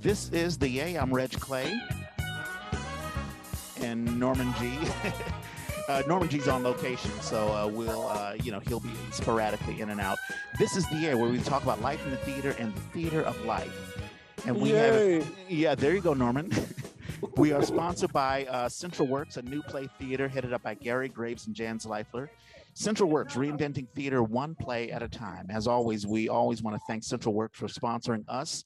This is the A. I'm Reg Clay. And Norman Gee. uh, Norman Gee's on location, so uh, we'll, uh, you know, he'll be sporadically in and out. This is the A where we talk about life in the theater and the theater of life. And we Yay. have, yeah, there you go, Norman. we are sponsored by uh, Central Works, a new play theater headed up by Gary Graves and Jan Zvaifler. Central Works, reinventing theater one play at a time. As always, we always want to thank Central Works for sponsoring us.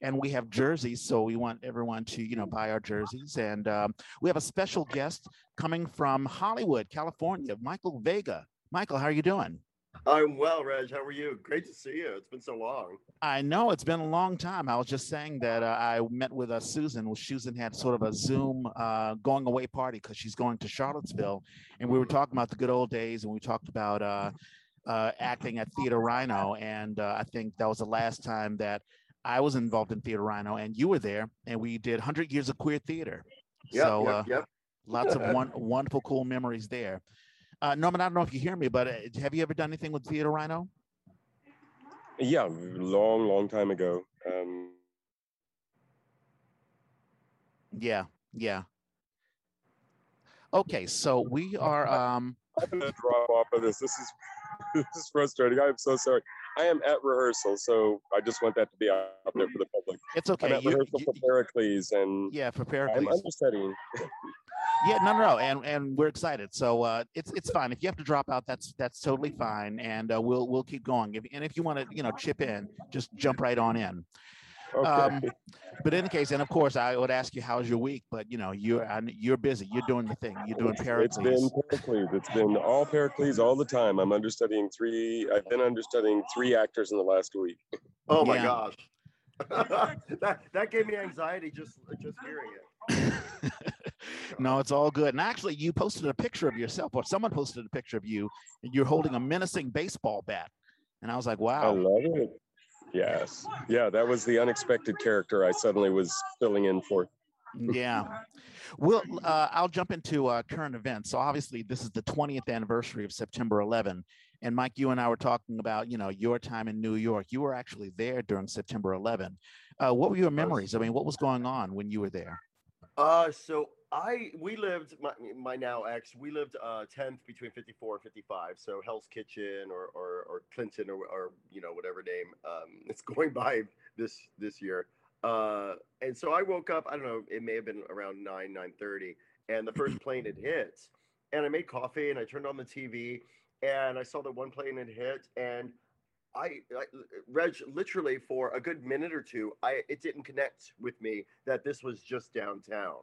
And we have jerseys, so we want everyone to, you know, buy our jerseys. And um, we have a special guest coming from Hollywood, California, Michael Vega. Michael, how are you doing? I'm well, Reg. How are you? Great to see you. It's been so long. I know it's been a long time. I was just saying that uh, I met with uh, Susan. Well, Susan had sort of a Zoom uh, going away party because she's going to Charlottesville, and we were talking about the good old days, and we talked about uh, uh, acting at Theater Rhino, and uh, I think that was the last time that I was involved in Theater Rhino, and you were there, and we did 100 Years of Queer Theater. Yep, so yep, uh, yep. lots of one, wonderful, cool memories there. Uh, Norman, I don't know if you hear me, but uh, have you ever done anything with Theater Rhino? Yeah, long, long time ago. Um, Yeah, yeah. Okay, so we are um I'm gonna drop off of this. This is this is frustrating. I'm so sorry. I am at rehearsal, so I just want that to be out there for the public. it's I'm okay. at You, rehearsal you- for Pericles, and yeah, for Pericles, I'm understudying. Yeah, no, no, no, and and we're excited. So uh, it's it's fine. If you have to drop out, that's that's totally fine, and uh, we'll we'll keep going. If, and if you want to, you know, chip in, just jump right on in. Okay. Um, but in any case, and of course, I would ask you how's your week, but you know, you're I you're busy. You're doing the thing. You're doing it's Pericles. been Pericles. It's been all Pericles all the time. I'm understudying three. I've been understudying three actors in the last week. Oh my Yeah. gosh. that that gave me anxiety just just hearing it. no, it's all good. And actually, you posted a picture of yourself, or someone posted a picture of you, and you're holding a menacing baseball bat. And I was like, wow. I love it. Yes. Yeah, that was the unexpected character I suddenly was filling in for. yeah. Well, uh, I'll jump into uh, current events. So obviously, this is the 20th anniversary of September 11. And Mike, you and I were talking about, you know, your time in New York. You were actually there during September 11. Uh, what were your memories? I mean, what was going on when you were there? Uh so I we lived my my now ex, we lived uh 10th between 54 and 55. So Hell's Kitchen or or, or Clinton or, or you know whatever name um it's going by this this year. Uh and so I woke up, I don't know, it may have been around 9 9:30 and the first plane had hit. And I made coffee and I turned on the TV and I saw that one plane had hit and I, I Reg literally for a good minute or two, I it didn't connect with me that this was just downtown.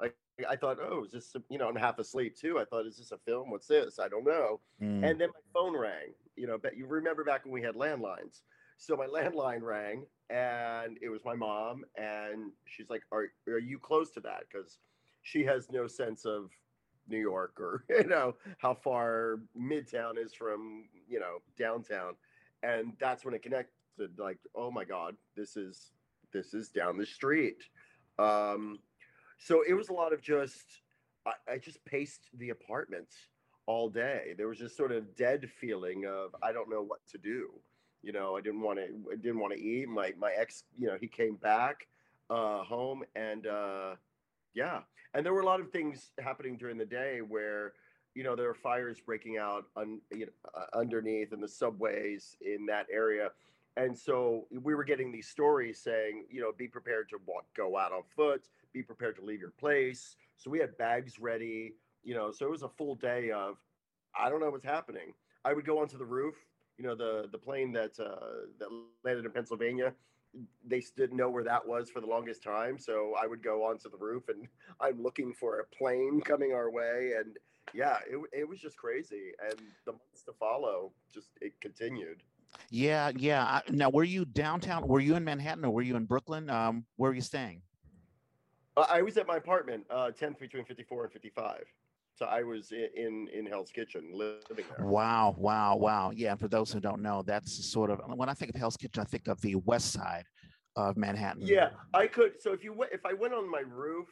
Like I thought, oh, is this you know? I'm half asleep too. I thought, is this a film? What's this? I don't know. Mm, And then my phone rang. You know, but you remember back when we had landlines. So my landline rang, and it was my mom, and she's like, "Are are you close to that?" Because she has no sense of New York or you know how far Midtown is from you know downtown, and that's when it connected. Like, oh my God, this is this is down the street. Um, so it was a lot of just I, I just paced the apartment all day. There was just sort of dead feeling of I don't know what to do. You know, I didn't want to I didn't want to eat. My my ex, you know, he came back uh home and uh yeah. And there were a lot of things happening during the day where you know there were fires breaking out un, you know, uh, underneath in the subways in that area and so we were getting these stories saying you know be prepared to walk go out on foot be prepared to leave your place so we had bags ready you know so it was a full day of i don't know what's happening i would go onto the roof you know the the plane that uh, that landed in pennsylvania they didn't know where that was for the longest time so i would go onto the roof and i'm looking for a plane coming our way and yeah it, it was just crazy and the months to follow just it continued yeah, yeah. Now, were you downtown? Were you in Manhattan or were you in Brooklyn? Um, where were you staying? I was at my apartment, uh, 10th between 54 and 55. So I was in in Hell's Kitchen living there. Wow, wow, wow. Yeah, for those who don't know, that's sort of when I think of Hell's Kitchen, I think of the west side of Manhattan. Yeah, I could. So if you if I went on my roof,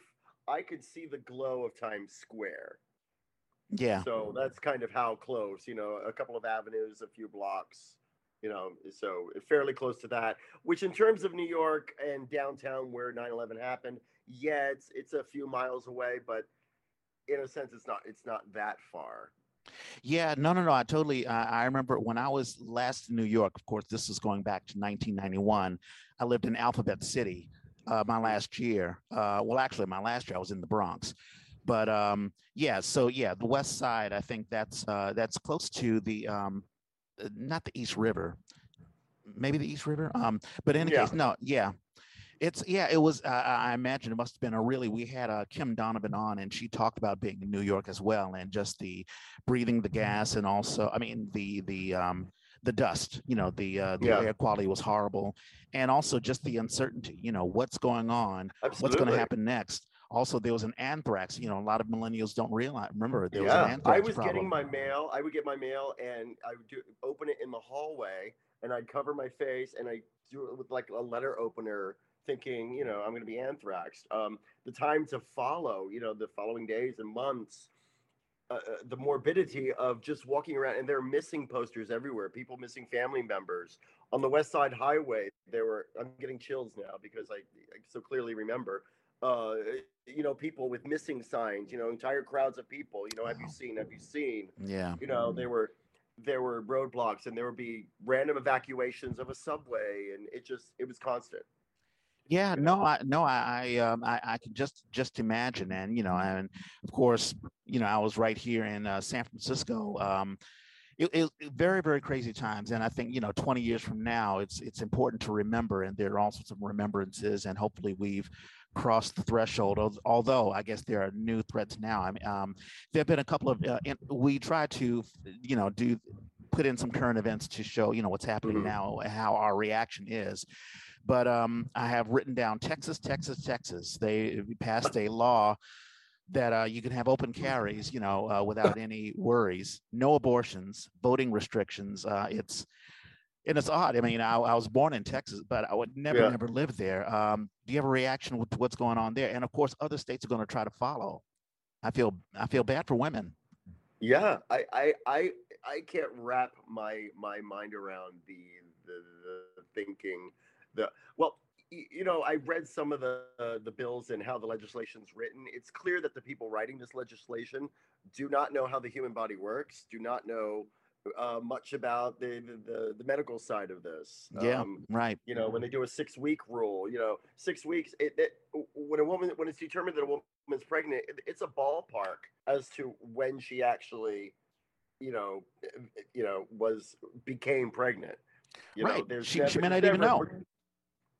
I could see the glow of Times Square. Yeah. So that's kind of how close, you know, a couple of avenues, a few blocks. You know, so fairly close to that. Which, in terms of New York and downtown where 9/11 happened, yeah, it's it's a few miles away, but in a sense, it's not it's not that far. Yeah, no, no, no. I totally. Uh, I remember when I was last in New York. Of course, this is going back to 1991. I lived in Alphabet City uh, my last year. Uh, well, actually, my last year I was in the Bronx. But um, yeah, so yeah, the West Side. I think that's uh, that's close to the um, not the East River, maybe the East River. Um, but in any Yeah. case, no, yeah. It's yeah, it was. Uh, I imagine it must have been a really. We had uh, Kim Donovan on, and she talked about being in New York as well, and just the breathing the gas, and also, I mean, the the um, the dust. You know, the uh, the Yeah. air quality was horrible, and also just the uncertainty. You know, what's going on? Absolutely. What's going to happen next? Also, there was an anthrax. You know, a lot of millennials don't realize. Remember, there was an yeah, anthrax I was problem. getting my mail. I would get my mail, and I would do, open it in the hallway, and I'd cover my face, and I do it with like a letter opener, thinking, you know, I'm going to be anthraxed. Um, the time to follow, you know, the following days and months, uh, uh, the morbidity of just walking around, and there are missing posters everywhere. People missing family members on the West Side Highway. There were. I'm getting chills now because I, I so clearly remember uh, you know, people with missing signs, you know, entire crowds of people, you know, have you seen, have you seen, yeah. you know, there were, there were roadblocks and there would be random evacuations of a subway and it just, it was constant. Yeah, no, I no, I I, um, I I can just just imagine, and you know, and of course, you know, I was right here in uh, San Francisco. Um, it, it, very very crazy times, and I think you know, 20 years from now, it's it's important to remember, and there are all sorts of remembrances, and hopefully we've crossed the threshold. Although I guess there are new threats now. I mean, um, there have been a couple of uh, we try to you know do put in some current events to show you know what's happening Mhm. now, how our reaction is but um, I have written down Texas, Texas, Texas. They passed a law that uh, you can have open carries, you know, uh, without any worries. No abortions, voting restrictions. Uh, it's and it's odd. I mean, I, I was born in Texas, but I would never, Yeah. never live there. Um, do you have a reaction with what's going on there? And of course, other states are going to try to follow. I feel I feel bad for women. Yeah. I, I, I, I can't wrap my, my mind around the, the, the thinking the, well, you know, I read some of the uh, the bills and how the legislation's written. It's clear that the people writing this legislation do not know how the human body works, do not know uh, much about the, the the medical side of this. Yeah, Um, right. you know, when they do a six week rule, you know, six weeks. It, it when a woman when it's determined that a woman's pregnant, it, it's a ballpark as to when she actually, you know, eh, you know, was became pregnant. You Right. there's She- never- she may not even never- know.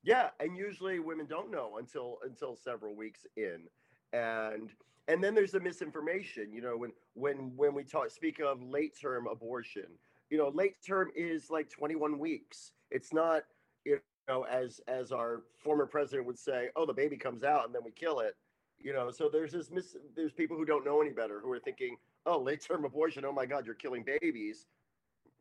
Yeah, and usually women don't know until until several weeks in, and and then there's the misinformation. You know, when when when we talk speak of late term abortion, you know, late term is like 21 weeks. It's not you know as as our former president would say, oh, the baby comes out and then we kill it. You know, so there's this mis- there's people who don't know any better who are thinking, oh, late term abortion. Oh my God, you're killing babies.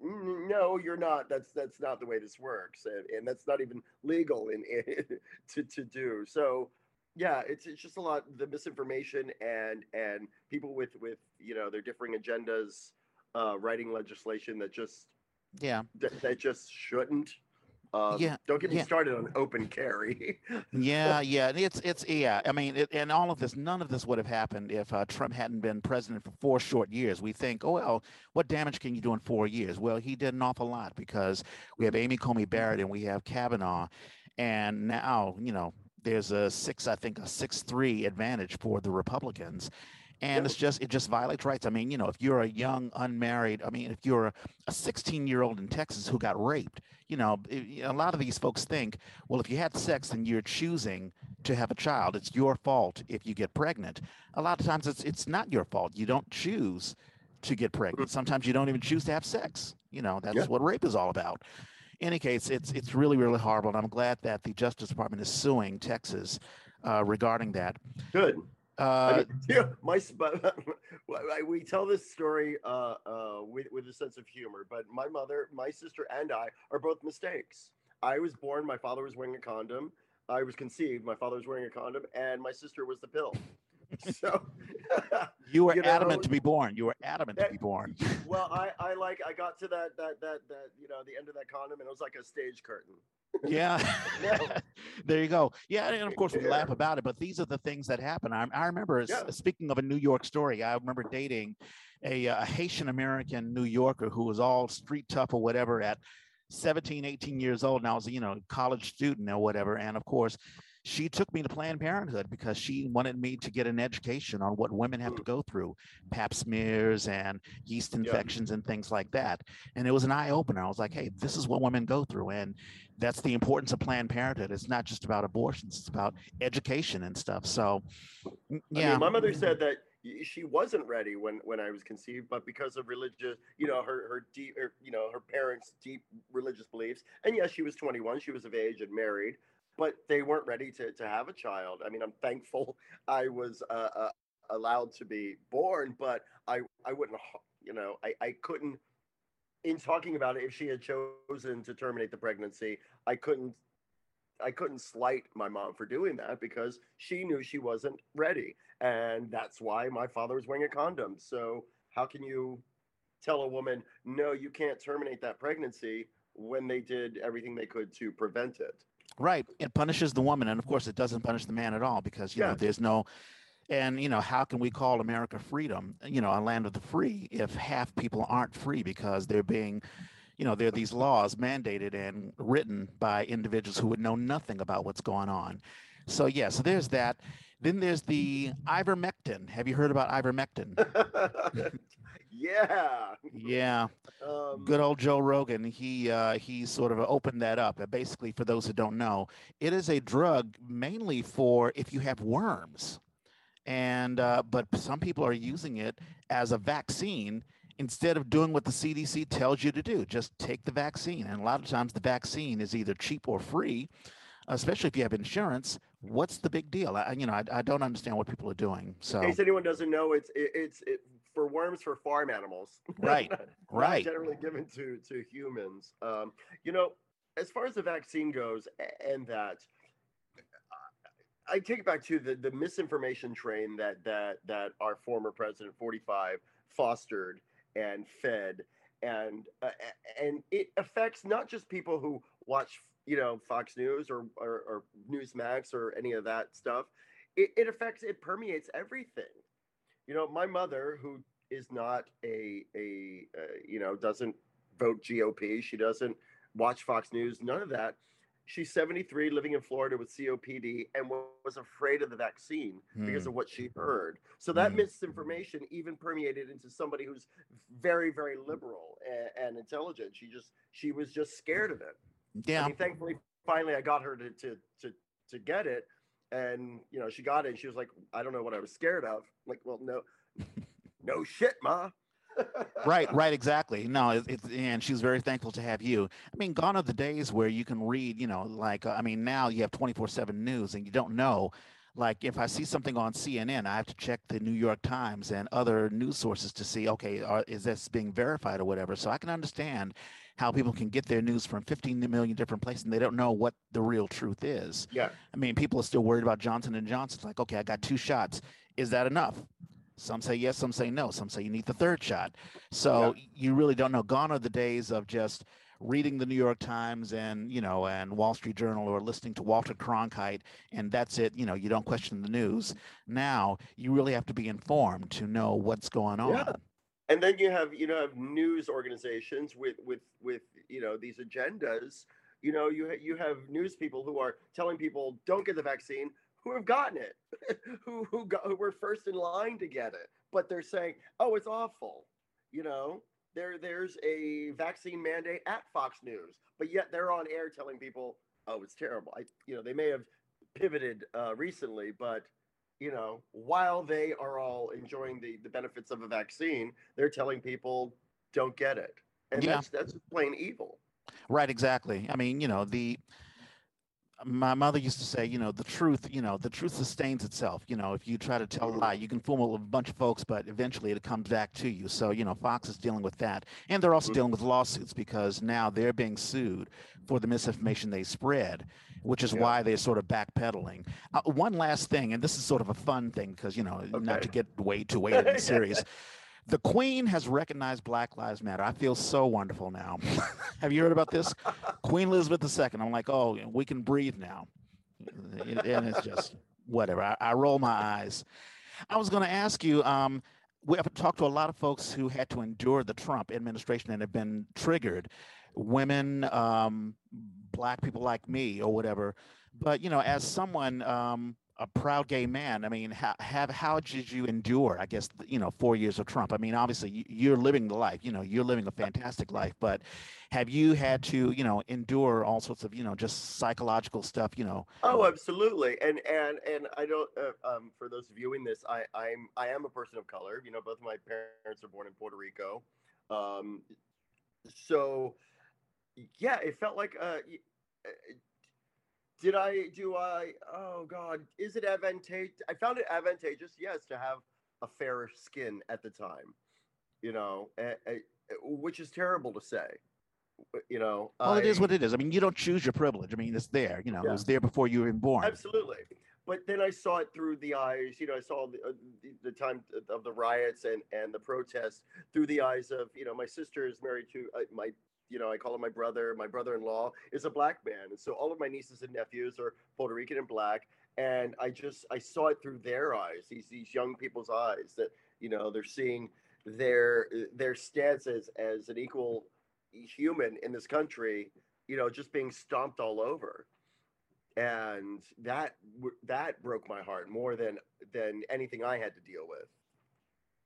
No, you're not. That's that's not the way this works, and, and that's not even legal in, to to do. So, yeah, it's it's just a lot the misinformation and and people with with you know their differing agendas, uh, writing legislation that just Yeah. that, that just shouldn't. Um, Yeah, Don't get me yeah. started on open carry. Yeah, yeah, it's it's yeah. I mean, it, and all of this, none of this would have happened if uh, Trump hadn't been president for four short years. We think, oh well, what damage can you do in four years? Well, he did an awful lot because we have Amy Coney Barrett and we have Kavanaugh, and now you know there's a six, I think a six three advantage for the Republicans. And it's just it just violates rights. I mean, you know, if you're a young unmarried, I mean, if you're a, a 16 year old in Texas who got raped, you know, it- a lot of these folks think, well, if you had sex and you're choosing to have a child, it's your fault if you get pregnant. A lot of times it's it's not your fault. You don't choose to get pregnant. Sometimes you don't even choose to have sex. You know, that's Yeah. what rape is all about. In any case, it's it's really, really horrible. And I'm glad that the Justice Department is suing Texas uh, regarding that. Good. I Uh, yeah, my I- we tell this story uh, uh, with with a sense of humor, but my mother, my sister, and I are both mistakes. I was born. My father was wearing a condom. I was conceived. My father was wearing a condom, and my sister was the pill. so you were you know, adamant to be born. You were adamant to be born. well, I, I like I got to that that that that you know the end of that condom and it was like a stage curtain. yeah. There you go. Yeah, and of course we laugh about it, but these are the things that happen. I, I remember, Yeah. speaking of a New York story, I remember dating a, uh, Haitian American New Yorker who was all street tough or whatever at 17, 18 years old. And I was, you know, a college student or whatever. And of course, she took me to Planned Parenthood because she wanted me to get an education on what women have to go through, pap smears and yeast infections and things like that. And it was an eye opener. I was like, hey, this is what women go through. And that's the importance of Planned Parenthood. It's not just about abortions, it's about education and stuff. So, mm, I yeah. mean, my mother said that she wasn't ready when when I was conceived, but because of religious, you know, her her deep, her, you know, her parents' deep religious beliefs, and yes, she was 21, she was of age and married, but they weren't ready to to have a child. I mean, I'm thankful I was uh, uh, allowed to be born, but I I wouldn't, you know, I I couldn't. In talking about it, if she had chosen to terminate the pregnancy, I couldn't I couldn't slight my mom for doing that because she knew she wasn't ready. And that's why my father was wearing a condom. So, how can you tell a woman, no, you can't terminate that pregnancy when they did everything they could to prevent it? Right. It punishes the woman. And of course, it doesn't punish the man at all because, you know, there's no, and, you know, how can we call America freedom, you know, a land of the free if half people aren't free because they're being, you know, there are these laws mandated and written by individuals who would know nothing about what's going on. So, yeah, so there's that. Then there's the ivermectin. Have you heard about ivermectin? yeah. yeah. Um, good old Joe Rogan, he uh, he sort of opened that up. Uh, Basically, for those who don't know, it is a drug mainly for if you have worms, and uh, but some people are using it as a vaccine instead of doing what the CDC tells you to do. Just take the vaccine, and a lot of times the vaccine is either cheap or free. Especially if you have insurance, what's the big deal? I, you know, I, I don't understand what people are doing. So, In case anyone doesn't know, it's it, it's it, for worms for farm animals. Right, right. Generally given to to humans. Um, you know, as far as the vaccine goes, and that, I take it back to the the misinformation train that that that our former president, forty five, fostered and fed, and uh, and it affects not just people who watch, you know, Fox News or or, or Newsmax or any of that stuff. It, it affects, it permeates everything you know my mother who is not a a uh, you know doesn't vote gop she doesn't watch fox news none of that she's 73 living in florida with copd and was afraid of the vaccine because Hmm. of what she heard so that Hmm. misinformation even permeated into somebody who's very very liberal and, and intelligent she just she was just scared of it yeah, I mean, thankfully, finally, I got her to to to to get it, and you know, she got it. and She was like, "I don't know what I was scared of." I'm like, well, no, no shit, ma. right right exactly no it, it's and she's very thankful to have you i mean gone are the days where you can read you know like uh, i mean now you have 24 7 news and you don't know like if i see something on cnn i have to check the new york times and other news sources to see okay are, is this being verified or whatever so i can understand how people can get their news from 15 million different places and they don't know what the real truth is Yeah, I mean, people are still worried about Johnson and Johnson. It's like, okay, I got two shots. Is that enough? Some say yes, some say no. Some say you need the third shot. So you really don't know. Gone are the days of just reading the New York Times and you know and Wall Street Journal or listening to Walter Cronkite and that's it. You know, you don't question the news. Now you really have to be informed to know what's going on. Yeah. and then you have you know have news organizations with with with you know these agendas. You know, you you have news people who are telling people don't get the vaccine who have gotten it, who who got who were first in line to get it, but they're saying, oh, it's awful. You know, there there's a vaccine mandate at Fox News, but yet they're on air telling people, oh, it's terrible. I you know they may have pivoted uh, recently, but you know, while they are all enjoying the, the benefits of a vaccine, they're telling people don't get it. And Yeah. that's that's plain evil. Right, exactly. I mean, you know, the my mother used to say, you know, the truth, you know, the truth sustains itself. You know, if you try to tell a lie, you can fool a bunch of folks, but eventually it comes back to you. So, you know, Fox is dealing with that. And they're also dealing with lawsuits because now they're being sued for the misinformation they spread, which is Yeah. why they're sort of backpedaling. Uh, one last thing, and this is sort of a fun thing because, you know, not to get way too weighted and serious. The Queen has recognized Black Lives Matter. I feel so wonderful now. Have you heard about this? Queen Elizabeth II. I'm like, oh, we can breathe now. And it's just whatever. I, I roll my eyes. I was going to ask you. Um, we have talked to a lot of folks who had to endure the Trump administration and have been triggered. Women, um, black people like me, or whatever. But you know, as someone, um, a proud gay man, I mean, how have how did you endure? I guess you know, four years of Trump. I mean, obviously, you- you're living the life. You know, you're living a fantastic life. But have you had to, you know, endure all sorts of, you know, just psychological stuff? You know, Oh, absolutely. And and and I don't. Uh, um, for those viewing this, I I'm I am a person of color. You know, both my parents are born in Puerto Rico. Um, so yeah, it felt like. Uh, uh, did I do I? Oh God, is it advantageous? I found it advantageous, yes, to have a fairer skin at the time. You know, a- a- which is terrible to say. You know, well, it is what it is. I mean, you don't choose your privilege. I mean, it's there. You know, it was there before you were born. Absolutely. But then I saw it through the eyes, you know, I saw the, uh, the, the time of the riots and, and the protests through the eyes of, you know, my sister is married to uh, my, you know, I call him my brother. My brother in law is a black man. And so all of my nieces and nephews are Puerto Rican and black. And I just, I saw it through their eyes, these, these young people's eyes that, you know, they're seeing their, their stance as, as an equal human in this country, you know, just being stomped all over and that that broke my heart more than than anything I had to deal with.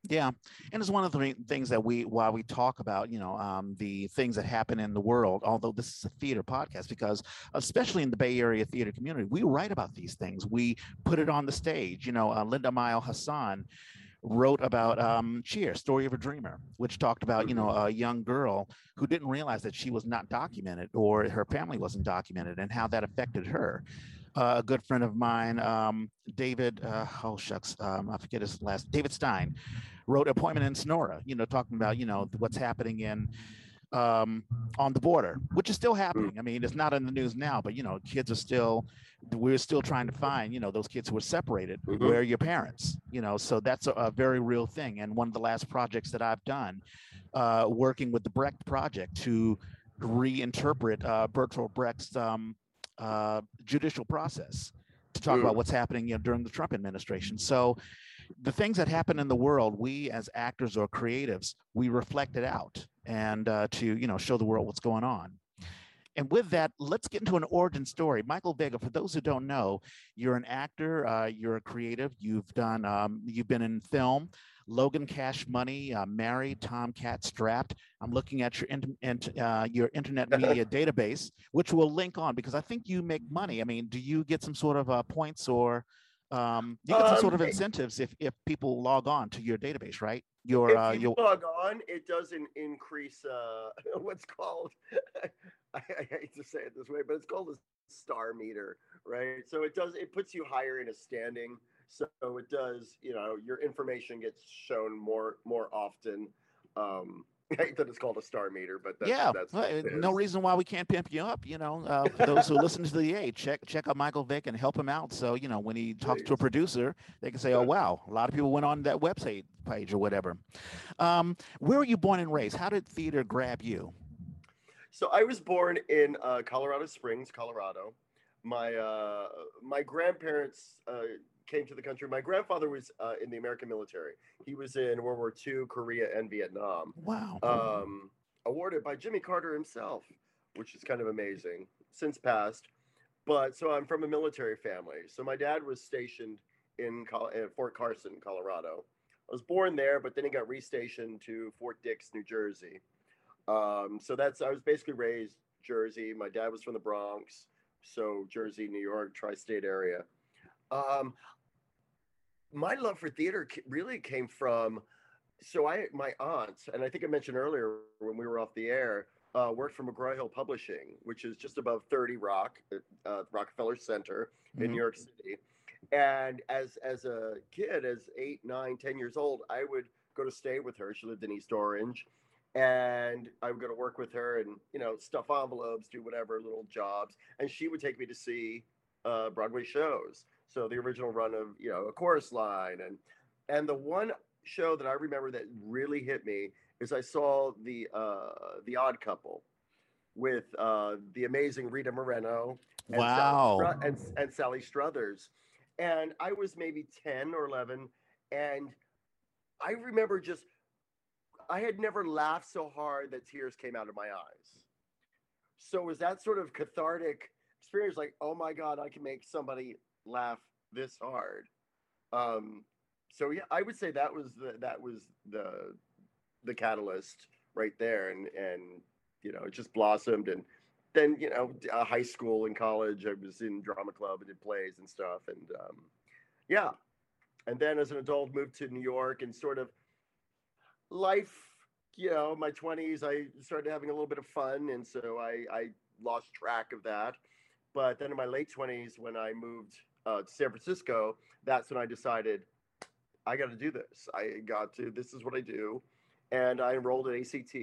Yeah, and it's one of the things that we while we talk about, you know, um, the things that happen in the world. Although this is a theater podcast, because especially in the Bay Area theater community, we write about these things. We put it on the stage. You know, uh, Linda Mile Hassan wrote about um, Cheer, Story of a Dreamer, which talked about you know a young girl who didn't realize that she was not documented or her family wasn't documented, and how that affected her. Uh, a good friend of mine, um, David, uh, oh shucks, um, I forget his last, David Stein, wrote Appointment in Sonora, you know, talking about, you know, what's happening in um, on the border, which is still happening. I mean, it's not in the news now, but you know, kids are still, we're still trying to find, you know, those kids who were separated. Mhm. Where are your parents? You know, so that's a, a very real thing. And one of the last projects that I've done, uh, working with the Brecht Project to reinterpret uh, Bertolt Brecht's um, uh, judicial process to talk about Mm. what's happening you know, during the Trump administration. So the things that happen in the world, we as actors or creatives, we reflect it out and uh, to you know show the world what's going on. And with that, let's get into an origin story. Michael Vega, for those who don't know, you're an actor, uh, you're a creative. You've done, um, you've been in film, Logan Cash Money, uh, Mary, Tomcat Strapped. I'm looking at your int- uh, your internet media database, which we'll link on because I think you make money. I mean, do you get some sort of uh, points or um, you get some sort Um, of incentives if if people log on to your database, right? Your if uh, you your log on, it doesn't increase uh, what's called. I, I hate to say it this way, but it's called a star meter, right? So it does. It puts you higher in a standing. So it does. You know, your information gets shown more more often. Um, I that it's called a star meter, but that's, yeah, that's well, what it uh, no reason why we can't pimp you up. You know, uh, for those who listen to the A, check check out Michael Vick and help him out. So you know, when he talks to a producer, they can say, "Oh wow, a lot of people went on that website page or whatever." Um, where were you born and raised? How did theater grab you? So I was born in uh, Colorado Springs, Colorado. My uh, my grandparents uh, came to the country. My grandfather was uh, in the American military. He was in World War II, Korea, and Vietnam. Wow. Um, awarded by Jimmy Carter himself, which is kind of amazing. Since passed, but so I'm from a military family. So my dad was stationed in, Col- Fort Carson, Colorado. I was born there, but then he got restationed to Fort Dix, New Jersey. Um, so that's I was basically raised Jersey. My dad was from the Bronx, so Jersey, New York, tri-state area. Um, my love for theater really came from so I my aunt, and I think I mentioned earlier when we were off the air, uh, worked for McGraw Hill Publishing, which is just above 30 Rock, uh, Rockefeller Center in Mhm. New York City. And as as a kid, as eight, nine, ten years old, I would go to stay with her. She lived in East Orange, and I would go to work with her and you know stuff envelopes, do whatever little jobs, and she would take me to see uh, Broadway shows. So the original run of you know a chorus line and and the one show that I remember that really hit me is I saw the uh, the Odd Couple with uh, the amazing Rita Moreno and Sally Wow. Stru- and, and Sally Struthers. And I was maybe 10 or 11. And I remember just, I had never laughed so hard that tears came out of my eyes. So it was that sort of cathartic experience like, oh my God, I can make somebody laugh this hard. Um, so yeah, I would say that was the, that was the, the catalyst right there. And, and, you know, it just blossomed. And then you know uh, high school and college i was in drama club and did plays and stuff and um, yeah and then as an adult moved to new york and sort of life you know my 20s i started having a little bit of fun and so i i lost track of that but then in my late 20s when i moved uh, to san francisco that's when i decided i got to do this. I got to this is what i do. And i enrolled at act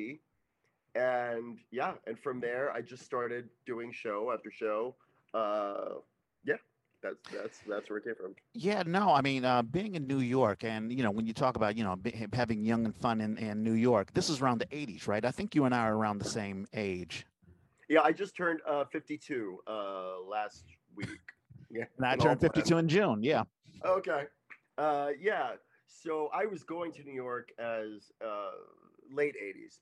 and yeah and from there i just started doing show after show. Uh yeah that's that's that's where it came from. Yeah, no, I mean, uh, being in New York, and you know, when you talk about you know be, having young and fun in, in New York, this is around the '80s, right? I think you and I are around the same age, yeah i just turned uh 52 uh last week yeah and I turned 52 in June. Yeah, Okay. Uh, yeah. So I was going to New York as uh, late '80s,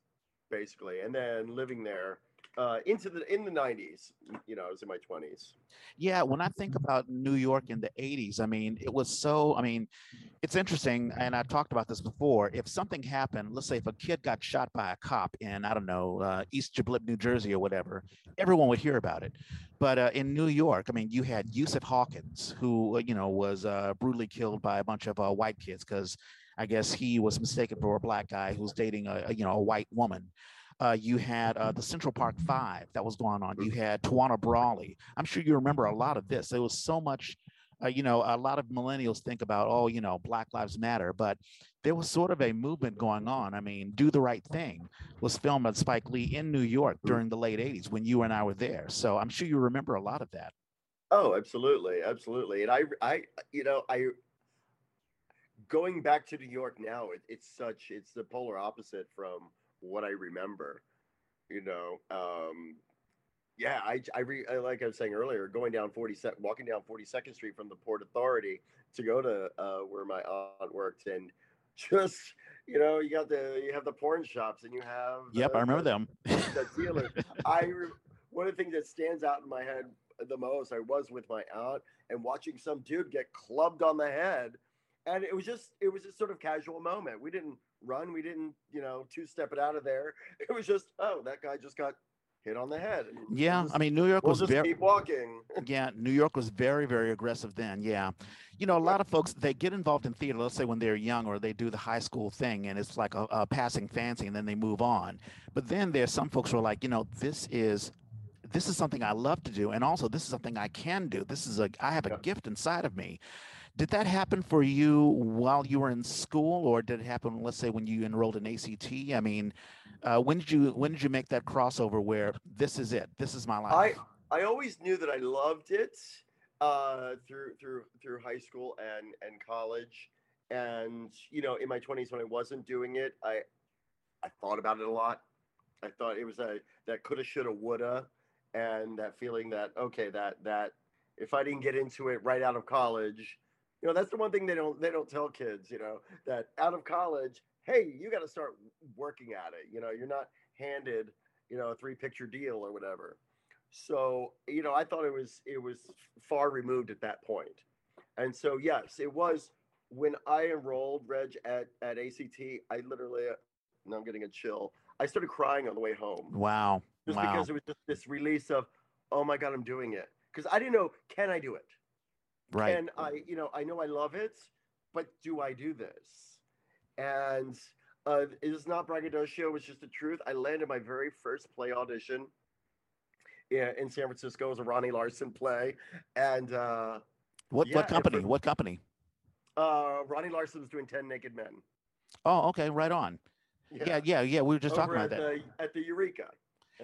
basically, and then living there uh, into the in the '90s. You know, I was in my 20s. yeah. When I think about New York in the '80s, I mean, it was so. I mean, it's interesting, and I talked about this before. If something happened, let's say if a kid got shot by a cop in I don't know uh, East Giblip, New Jersey, or whatever, everyone would hear about it. But uh, in New York, I mean, you had Yusuf Hawkins, who uh, you know was uh, brutally killed by a bunch of uh, white kids because I guess he was mistaken for a black guy who was dating a you know a white woman. Uh, you had uh, the Central Park Five that was going on. You had Tawana Brawley. I'm sure you remember a lot of this. There was so much, uh, you know, a lot of millennials think about, oh, you know, Black Lives Matter, but there was sort of a movement going on. I mean, Do the Right Thing was filmed by Spike Lee in New York during the late 80s when you and I were there. So I'm sure you remember a lot of that. Oh, absolutely, absolutely. And I, I, you know, I going back to New York now. It, it's such it's the polar opposite from what I remember. You know, um, yeah, I, I, re, I like I was saying earlier, going down 40 walking down 42nd Street from the Port Authority to go to uh, where my aunt worked, and just you know, you got the you have the porn shops, and you have Yep, I remember the- them. the dealer. I re- one of the things that stands out in my head the most. I was with my aunt and watching some dude get clubbed on the head, and it was just it was a sort of casual moment. We didn't run, we didn't you know two step it out of there. It was just oh that guy just got hit on the head. Yeah, just- I mean, New York we'll was just very. keep walking. Yeah, New York was very, very aggressive then. Yeah. You know, a lot of folks, they get involved in theater, let's say when they're young or they do the high school thing and it's like a, a passing fancy and then they move on. But then there's some folks who are like, you know, this is. This is something I love to do, and also this is something I can do. This is a I have a Yeah. gift inside of me. Did that happen for you while you were in school, or did it happen, let's say, when you enrolled in ACT? I mean, uh, when did you when did you make that crossover where this is it, this is my life? I I always knew that I loved it uh, through through through high school and and college, and you know, in my twenties when I wasn't doing it, I I thought about it a lot. I thought it was a that coulda, shoulda, woulda, and that feeling that okay, that that if I didn't get into it right out of college, you know, that's the one thing they don't they don't tell kids, you know, that out of college, hey, you got to start working at it. You know, you're not handed, you know, a three picture deal or whatever. So, you know, I thought it was it was far removed at that point. And so, yes, it was when I enrolled Reg at at ACT. I literally, uh, now I'm getting a chill. I started crying on the way home Wow. just wow. because it was just this release of, oh my god, I'm doing it. Because I didn't know, can I do it? Right. And I, you know, I know I love it, but do I do this? And Uh, it is not braggadocio. It's just the truth. I landed my very first play audition in, in San Francisco as a Ronnie Larsen play, and uh, What Yeah, what company? for- What company? uh, Ronnie Larsen was doing Ten Naked Men. Oh, okay, right on. Yeah, yeah, yeah. We were just talking about at that. the at the Eureka.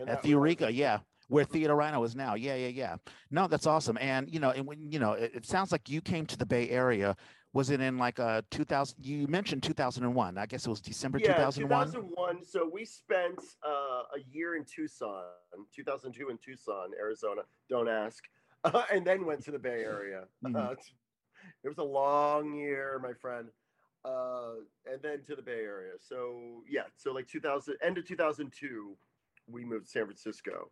At the Eureka, yeah, where Theater Rhino is now. Yeah, yeah, yeah. No, that's awesome. And you know, and when you know, it, it sounds like you came to the Bay Area. Was it in like a 2000? You mentioned 2001. I guess it was December Yeah, 2001. 2001. So we spent uh, a year in Tucson, 2002 in Tucson, Arizona. Don't ask. and then went to the Bay Area. Mhm. Uh, it was a long year, my friend. Uh, and then to the Bay Area. So yeah, so like 2000, end of 2002, we moved to San Francisco.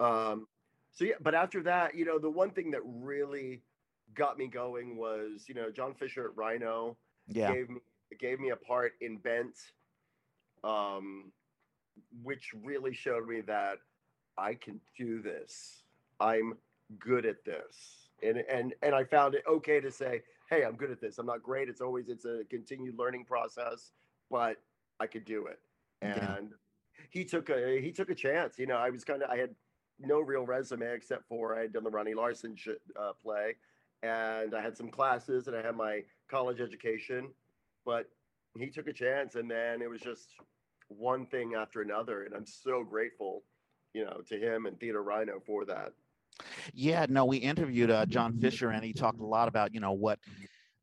Um, so yeah, but after that, you know, the one thing that really got me going was, you know, John Fisher at Rhino Yeah, gave me gave me a part in Bent, um, which really showed me that I can do this. I'm good at this, and and and I found it okay to say, "Hey, I'm good at this. I'm not great. It's always it's a continued learning process, but I could do it." Yeah. And he took a he took a chance. You know, I was kind of I had no real resume except for I had done the Ronnie Larsen sh- uh, play, and I had some classes and I had my college education, but he took a chance, and then it was just one thing after another, and I'm so grateful, you know, to him and Theater Rhino for that. yeah. No, we interviewed uh, John Fisher, and he talked a lot about you know what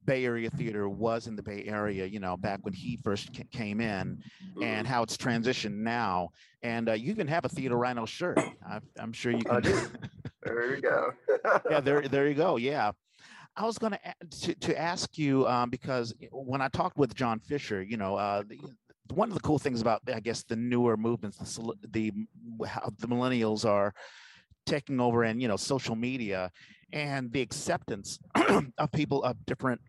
Bay Area theater was in the Bay Area. You know, back when he first ca- came in, and how it's transitioned now. And uh, you even have a Theater Rhino shirt. I, I'm sure you can. there you go. yeah, there, there you go. Yeah. I was going to to ask you um, because when I talked with John Fisher, you know, uh, the, one of the cool things about I guess the newer movements, the the how the millennials are taking over, and you know, social media and the acceptance of people of different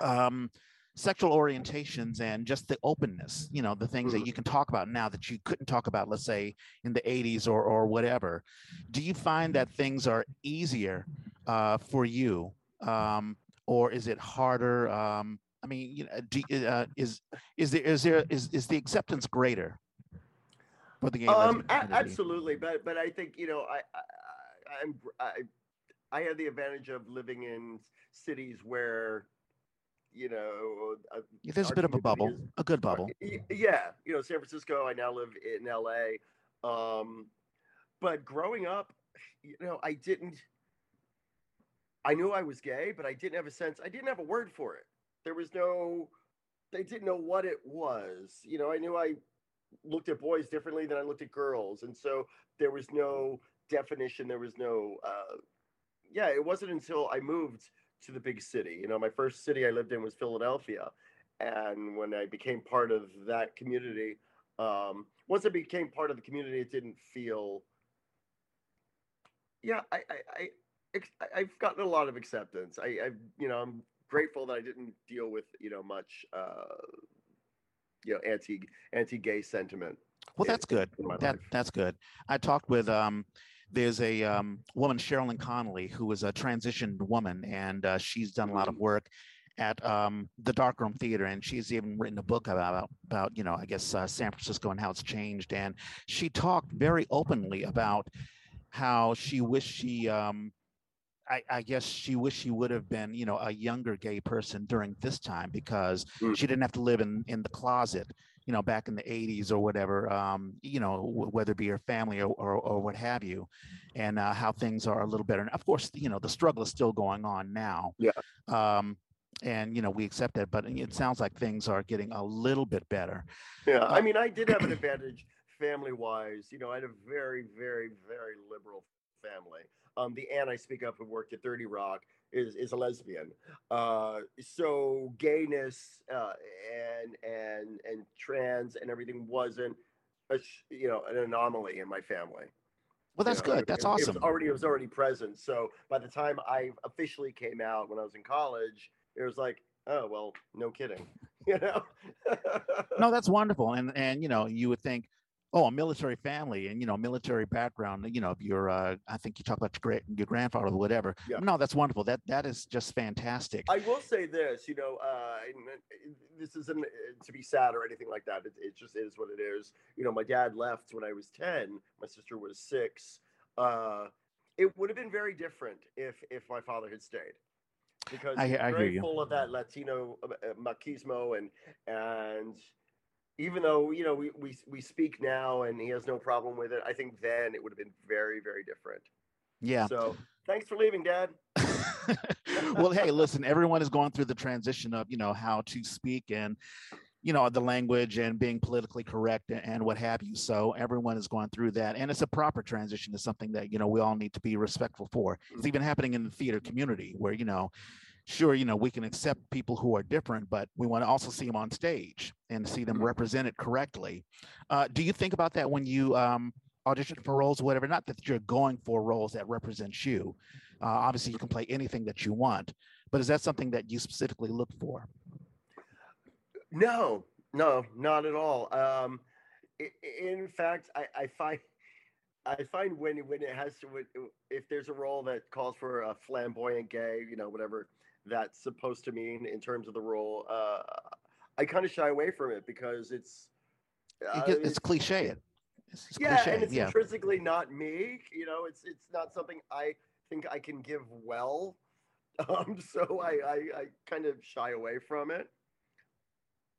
um, sexual orientations and just the openness, you know, the things that Mhm. you can talk about now that you couldn't talk about, let's say, in the 80s or or whatever. Do you find that things are easier uh, for you, um, or is it harder? Um, I mean, you know, do, uh, is is there is there is is the acceptance greater for the gay um, absolutely, but but I think you know I, I I'm I I have the advantage of living in cities where you know uh, There's a bit of a bubble, is- a good bubble. Yeah, you know, San Francisco. I now live in LA. Um, but growing up, you know, I didn't. I knew I was gay, but I didn't have a sense. I didn't have a word for it. There was no. They didn't know what it was. You know, I knew I looked at boys differently than I looked at girls, and so there was no definition. There was no. Uh, yeah, it wasn't until I moved to the big city. You know, my first city I lived in was Philadelphia, and when I became part of that community, um, once I became part of the community, it didn't feel. Yeah, I, I, I, I've gotten a lot of acceptance. I, I, you know, I'm grateful that I didn't deal with, you know, much, uh, you know, anti, anti-gay sentiment. Well, in- that's good. That life. that's good. I talked with um, there's a um, woman, Sherilyn Connelly, who is a transitioned woman, and uh, she's done a lot of work at um, the Darkroom Theater, and she's even written a book about about you know I guess uh, San Francisco and how it's changed. And she talked very openly about how she wished she um, I, I guess she wished she would have been, you know, a younger gay person during this time because Mm. she didn't have to live in in the closet, you know, back in the 80s or whatever, um, you know, w- whether it be your family or, or, or what have you, and uh, how things are a little better. And of course, you know, the struggle is still going on now. Yeah. Um, and you know, we accept that, but it sounds like things are getting a little bit better. Yeah, Uh, I mean, I did have an advantage family-wise. You know, I had a very, very, very liberal family. Um, the aunt I speak of who worked at 30 Rock is is a lesbian. Uh, so gayness uh, and and and trans and everything wasn't, a, you know, an anomaly in my family. Well, that's You know, good. That's it- awesome. It was already it was already present. So by the time I officially came out when I was in college, it was like, oh well, no kidding, you know. no, that's wonderful. And and you know, you would think oh a military family and you know military background you know your uh i think you talk about your great your grandfather or whatever Yeah. no that's wonderful that that is just fantastic I will say this, you know, uh, this isn't uh, to be sad or anything like that. It, it just is what it is. You know, my dad left when I was 10, my sister was six. Uh, it would have been very different if if my father had stayed because I I very full of that Latino uh, machismo and and even though you know we, we we speak now and he has no problem with it, I think then it would have been very very different. yeah So thanks for leaving, Dad. well hey listen everyone is going through the transition of you know how to speak and you know the language and being politically correct and, what have you so everyone is going through that and it's a proper transition to something that you know we all need to be respectful for it's mm-hmm. even happening in the theater community where you know sure you know we can accept people who are different but we want to also see them on stage and see them Mhm. represented correctly uh, do you think about that when you um, audition for roles or whatever not that you're going for roles that represent you uh, obviously you can play anything that you want but is that something that you specifically look for No, no, not at all. Um, in fact, I, I find I find when when it has to if there's a role that calls for a flamboyant gay, you know, whatever that's supposed to mean in terms of the role, uh, I kind of shy away from it because it's It uh, it's cliche it's, it's yeah, cliche and it's yeah intrinsically not me. You know, it's it's not something I think I can give well. Um, so I I, I kind of shy away from it.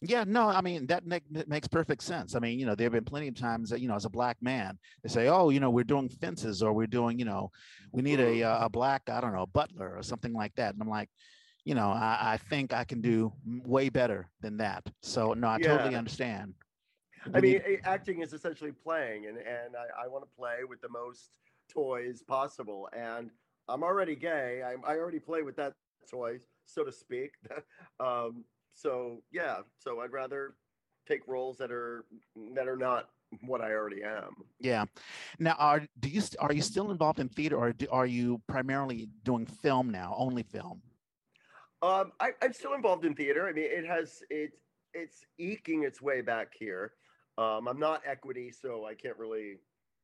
Yeah, no, I mean that make, makes perfect sense. I mean, you know, there have been plenty of times that you know, as a black man, they say, "Oh, you know, we're doing fences, or we're doing, you know, we need a uh, a black, I don't know, butler or something like that." And I'm like, you know, I, I think I can do way better than that. So no, I totally understand. I mean, acting is essentially playing, and and I, I want to play with the most toys possible. And I'm already gay. I, I already play with that toy, so to speak. um, so yeah, so I'd rather take roles that are that are not what I already am. yeah. Now, are do you are you still involved in theater, or do, are you primarily doing film now, only film? Um, I, I'm still involved in theater. I mean, it has it it's eking its way back here. Um, I'm not equity, so I can't really,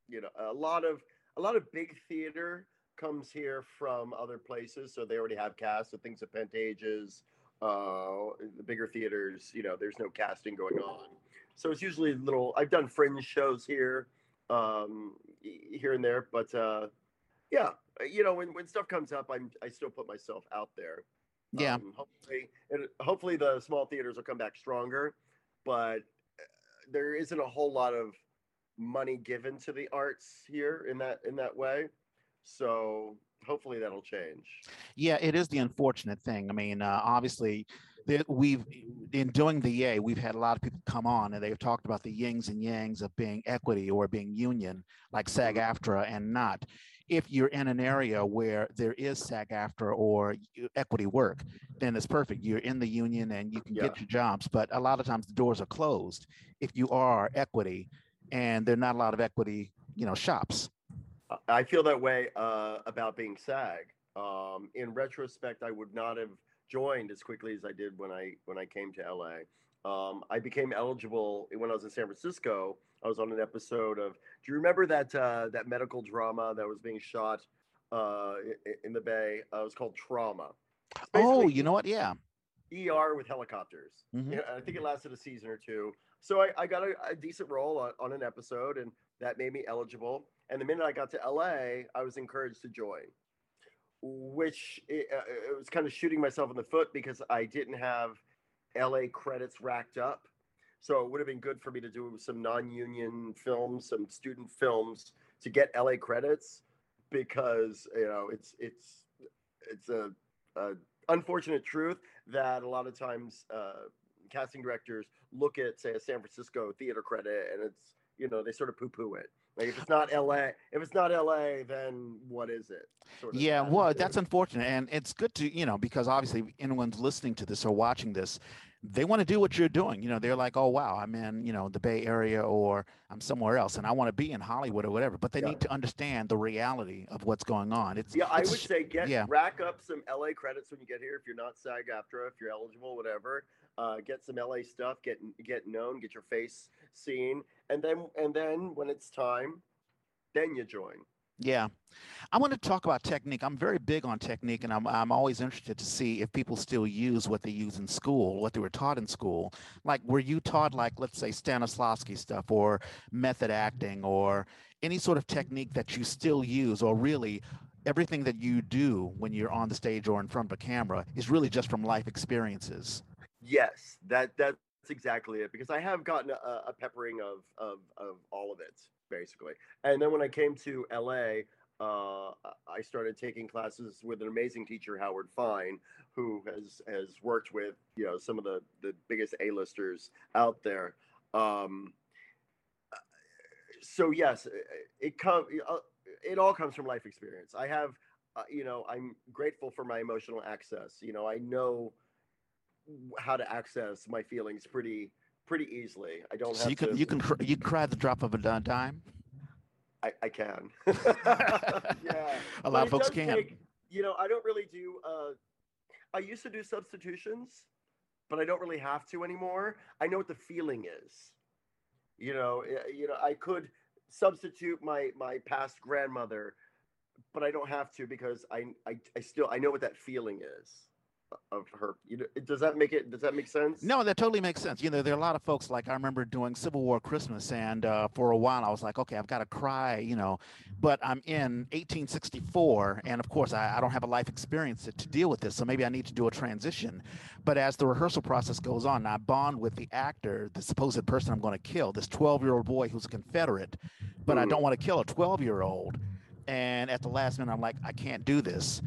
you know, a lot of a lot of big theater comes here from other places, so they already have cast. So things at Pantages, uh, the bigger theaters, you know, there's no casting going on. So it's usually little. I've done fringe shows here, um, here and there, but uh, yeah, you know, when when stuff comes up, I'm I still put myself out there. Yeah. Um, hopefully, and hopefully the small theaters will come back stronger, but uh, there isn't a whole lot of money given to the arts here in that in that way. So hopefully that'll change. Yeah, it is the unfortunate thing. I mean, uh, obviously, that we've in doing the yay, we've had a lot of people come on and they've talked about the yings and yangs of being equity or being union, like SAG-AFTRA and not. If you're in an area where there is SAG-AFTRA or equity work, then it's perfect. You're in the union and you can get your jobs. But a lot of times the doors are closed if you are equity, and there are not a lot of equity, you know, shops. I- I feel that way uh, about being SAG. Um, in retrospect, I would not have joined as quickly as I did when I when I came to LA. Um, I became eligible when I was in San Francisco. I was on an episode of. Do you remember that uh, that medical drama that was being shot uh, in the Bay? Uh, it was called Trauma. Oh, you know what? Yeah. ER with helicopters. Mhm. Yeah, I think it lasted a season or two. So I, I got a, a decent role on, on an episode, and that made me eligible. And the minute I got to LA, I was encouraged to join, which it, uh, it was kind of shooting myself in the foot because I didn't have LA credits racked up. So it would have been good for me to do some non-union films, some student films to get LA credits because you know it's it's it's a, a unfortunate truth that a lot of times uh, casting directors look at say a San Francisco theater credit and it's you know they sort of poo-poo it. Like if it's not LA, if it's not LA, then what is it? Sort of Yeah, well, that's unfortunate, and it's good to you know because obviously anyone's listening to this or watching this, they want to do what you're doing. You know, they're like, oh wow, I'm in, you know, the Bay Area or I'm somewhere else, and I want to be in Hollywood or whatever. But they Yeah. need to understand the reality of what's going on. It's Yeah, I it's would say get yeah. rack up some LA credits when you get here. If you're not SAG AFTRA, if you're eligible, whatever, uh, get some LA stuff, get get known, get your face seen, and then and then when it's time, then you join. Yeah. I want to talk about technique. I'm very big on technique, and I'm, I'm always interested to see if people still use what they use in school, what they were taught in school. Like, were you taught, like, let's say, Stanislavski stuff or method acting or any sort of technique that you still use, or really everything that you do when you're on the stage or in front of a camera is really just from life experiences? Yes, that that's exactly it. Because I have gotten a, a peppering of, of of all of it basically. And then when I came to LA, uh, I started taking classes with an amazing teacher, Howard Fine, who has has worked with you know some of the the biggest A-listers out there. Um, so yes, it comes. It all comes from life experience. I have, uh, you know, I'm grateful for my emotional access. You know, I know how to access my feelings pretty pretty easily. I don't So have you can to. you can cr- you cry the drop of a di- dime. I, I can. yeah. A lot But of folks can. take- you know, I don't really do. Uh, I used to do substitutions, but I don't really have to anymore. I know what the feeling is. You know, eh, you know, I could substitute my my past grandmother, but I don't have to because I I, I still I know what that feeling is of her. You know, does that make it? Does that make sense? No, that totally makes sense. You know, there are a lot of folks like I remember doing Civil War Christmas, and uh, for a while I was like, okay, I've got to cry, you know, but I'm in 1864, and of course I, I don't have a life experience to, to deal with this, so maybe I need to do a transition. But as the rehearsal process goes on, I bond with the actor, the supposed person I'm going to kill, this 12 year old boy who's a Confederate, but I Mhm. don't want to kill a 12 year old. And at the last minute, I'm like, I can't do this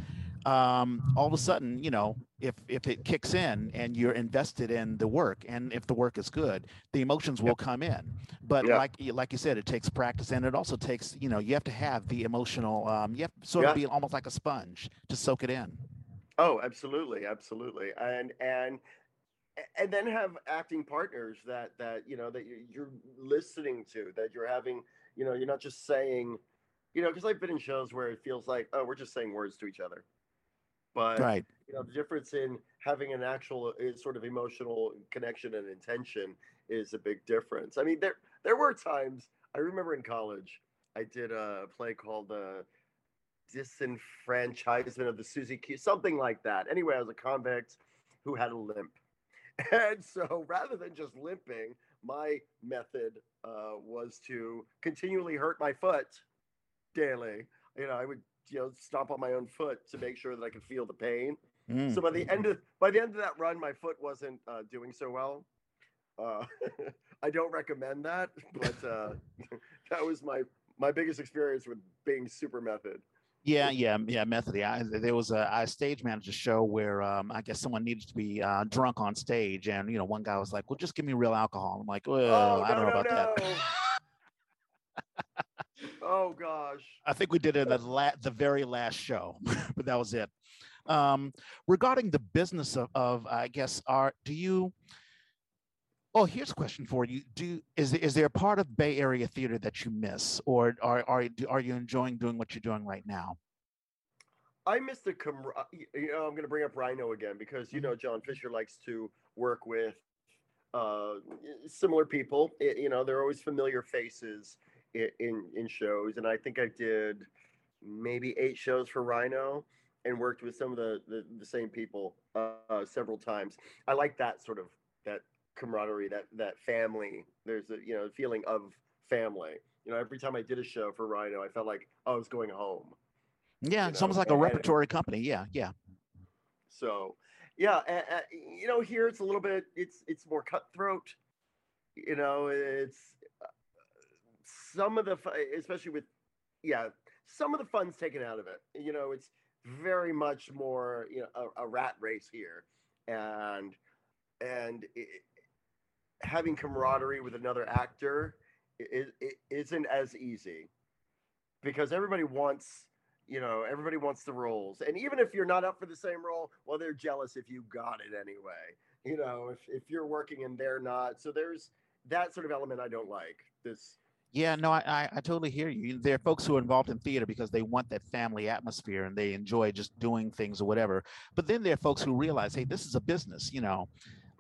um, all of a sudden, you know, if if it kicks in and you're invested in the work, and if the work is good, the emotions will come in. But Yeah. like you- like you said, it takes practice, and it also takes, you know, you have to have the emotional. Um, you have to sort Yeah. of be almost like a sponge to soak it in. Oh, absolutely, absolutely, and and and then have acting partners that that you know that you- you're listening to, that you're having, you know, you're not just saying, you know, because I've been in shows where it feels like, oh, we're just saying words to each other, but Right. you know, the difference in having an actual uh, sort of emotional connection and intention is a big difference. I mean, there there were times I remember in college I did a play called uh, Disenfranchisement of the Susie Q, something like that. Anyway, I was a convict who had a limp, and so rather than just limping, my method uh, was to continually hurt my foot daily. You know, I would you know stomp on my own foot to make sure that I could feel the pain. Mm. So by the end of by the end of that run, my foot wasn't uh, doing so well. Uh, I don't recommend that, but uh, that was my my biggest experience with being super method. Yeah, yeah, yeah. Method. I, there was a, I stage managed a show where um, I guess someone needed to be uh, drunk on stage, and you know, one guy was like, "Well, just give me real alcohol." I'm like, "Well, I don't know about that." oh gosh. I think we did it in the la- the very last show, but that was it. Um, regarding the business of, of I guess, art, do you? Oh, here's a question for you. Do is is there a part of Bay Area theater that you miss, or are are are you enjoying doing what you're doing right now? I miss the camar- you know I'm going to bring up Rhino again because you know John Fisher likes to work with uh, similar people. I- you know they're always familiar faces in, in shows, and I think I did maybe eight shows for Rhino and worked with some of the the, the same people uh, several times. I like that sort of that camaraderie, that that family. There's a you know feeling of family. You know, every time I did a show for Rhino, I felt like I was going home. Yeah, it's know, almost like a and- repertory company. Yeah, yeah. So, yeah, a- a- you know, here it's a little bit it's it's more cutthroat. You know, it's uh, some of the especially with yeah, some of the fun's taken out of it. You know, it's very much more you know a, a rat race here, and and it, having camaraderie with another actor is it isn't as easy because everybody wants you know, everybody wants the roles, and even if you're not up for the same role, well, they're jealous if you got it anyway. You know, if if you're working and they're not, so there's that sort of element I don't like. This Yeah, no, I, I, I totally hear you. There are folks who are involved in theater because they want that family atmosphere and they enjoy just doing things or whatever. But then there are folks who realize, hey, this is a business, you know.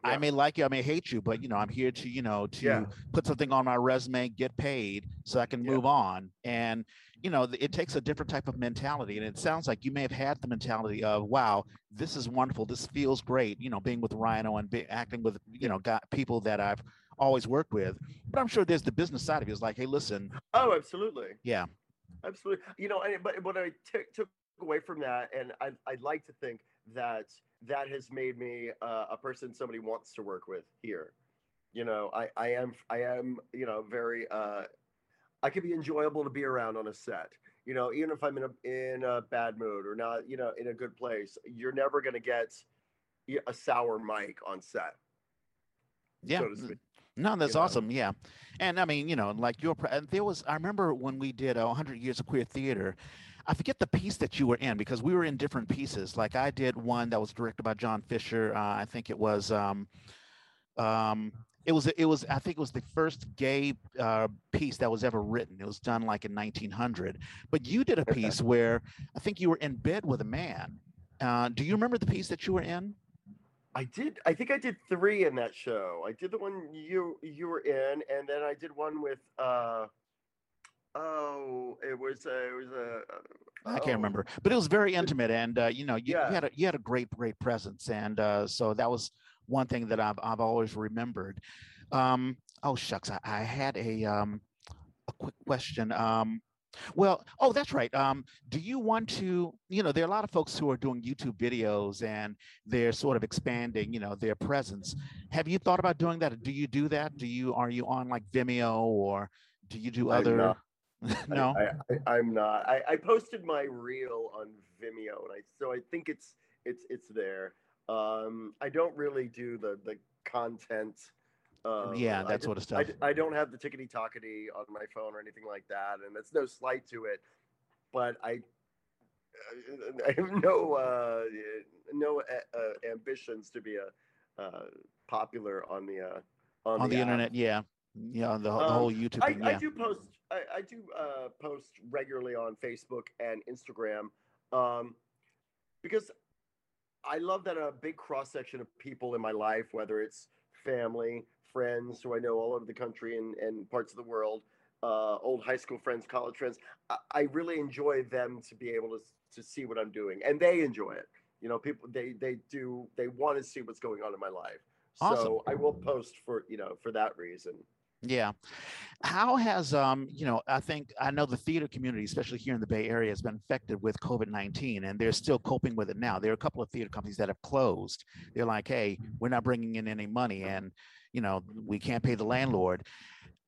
I may like you, I may hate you, but you know, I'm here to, you know, to Yeah. put something on my resume, get paid so I can Yeah. move on. And, you know, it takes a different type of mentality. And it sounds like you may have had the mentality of, wow, this is wonderful. This feels great, you know, being with Rhino and be, acting with, you know, got people that I've always worked with. But I'm sure there's the business side of it. It's like, hey, listen, oh, absolutely. yeah, Absolutely. You know, and, but what I took took away from that, and I, I'd like to think that that has made me uh, a person somebody wants to work with here. You know, I, I am, I am, you know, very, uh, I can be enjoyable to be around on a set. You know, even if I'm in a in a bad mood or not, you know, in a good place, you're never going to get a sour mic on set. yeah. So to speak. No, that's know? awesome. Yeah. And I mean, you know, like your, there was, I remember when we did uh, 100 Years of Queer Theater, I forget the piece that you were in because we were in different pieces. Like I did one that was directed by John Fisher. Uh, I think it was, um, um, it was, it was, I think it was the first gay uh, piece that was ever written. It was done like in 1900. But you did a piece where I think you were in bed with a man. Uh, do you remember the piece that you were in? I did. I think I did three in that show. I did the one you you were in, and then I did one with. uh Oh, it was a. It was a. I oh, can't remember, but it was very intimate, and uh, you know, you, Yeah. you had a you had a great great presence, and uh, so that was one thing that I've I've always remembered. Um, oh shucks, I, I had a um, a quick question. Um, well, oh, that's right. Um, do you want to? You know, there are a lot of folks who are doing YouTube videos, and they're sort of expanding, you know, their presence. Have you thought about doing that? Do you do that? Do you are you on like Vimeo or do you do other? no. I, I, I'm not. I, I posted my reel on Vimeo, and I so I think it's it's it's there. Um, I don't really do the the content. Uh, yeah, that sort of I, stuff. d- I don't have the tickety tockety on my phone or anything like that, and that's no slight to it. But I, I have no uh, no uh, uh, ambitions to be a uh, popular on the uh, on, on the app. internet yeah yeah the, the Um, whole youtube I, thing I yeah do post I, I do uh, post regularly on Facebook and Instagram um, because I love that a big cross section of people in my life, whether it's family, friends who I know all over the country and, and parts of the world, uh, old high school friends, college friends, I, I really enjoy them to be able to to see what I'm doing, and they enjoy it. You know, people they they do they want to see what's going on in my life. Awesome. So I will post for you know for that reason. Yeah. How has um you know i think i know the theater community especially here in the bay area has been affected with covid-19 and they're still coping with it now. There are a couple of theater companies that have closed. They're like hey we're not bringing in any money and you know we can't pay the landlord.